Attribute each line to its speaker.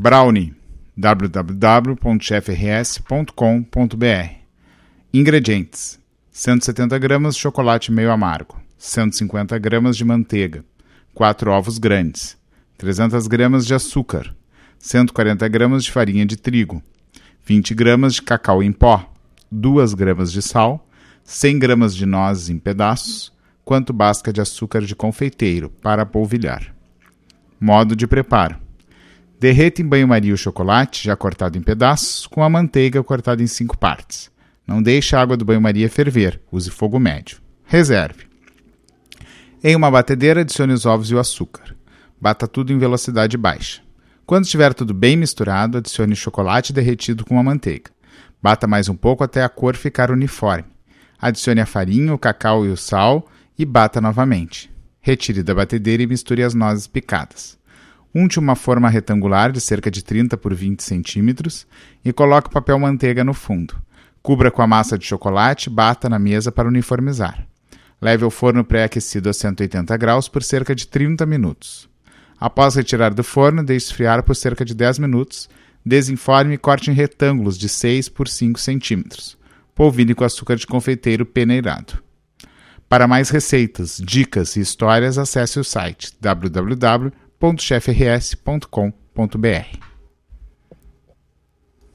Speaker 1: Brownie www.chefrs.com.br Ingredientes: 170 gramas de chocolate meio amargo, 150 gramas de manteiga, 4 ovos grandes, 300 gramas de açúcar, 140 gramas de farinha de trigo, 20 gramas de cacau em pó, 2 gramas de sal, 100 gramas de nozes em pedaços, quanto basta de açúcar de confeiteiro para polvilhar. Modo de preparo: derreta em banho-maria o chocolate, já cortado em pedaços, com a manteiga cortada em cinco partes. Não deixe a água do banho-maria ferver, use fogo médio. Reserve. Em uma batedeira, adicione os ovos e o açúcar. Bata tudo em velocidade baixa. Quando estiver tudo bem misturado, adicione o chocolate derretido com a manteiga. Bata mais um pouco até a cor ficar uniforme. Adicione a farinha, o cacau e o sal e bata novamente. Retire da batedeira e misture as nozes picadas. Unte uma forma retangular de cerca de 30 por 20 centímetros e coloque o papel manteiga no fundo. Cubra com a massa de chocolate e bata na mesa para uniformizar. Leve ao forno pré-aquecido a 180 graus por cerca de 30 minutos. Após retirar do forno, deixe esfriar por cerca de 10 minutos. Desenforme e corte em retângulos de 6 por 5 centímetros. Polvilhe com açúcar de confeiteiro peneirado. Para mais receitas, dicas e histórias, acesse o site www.chefrs.com.br.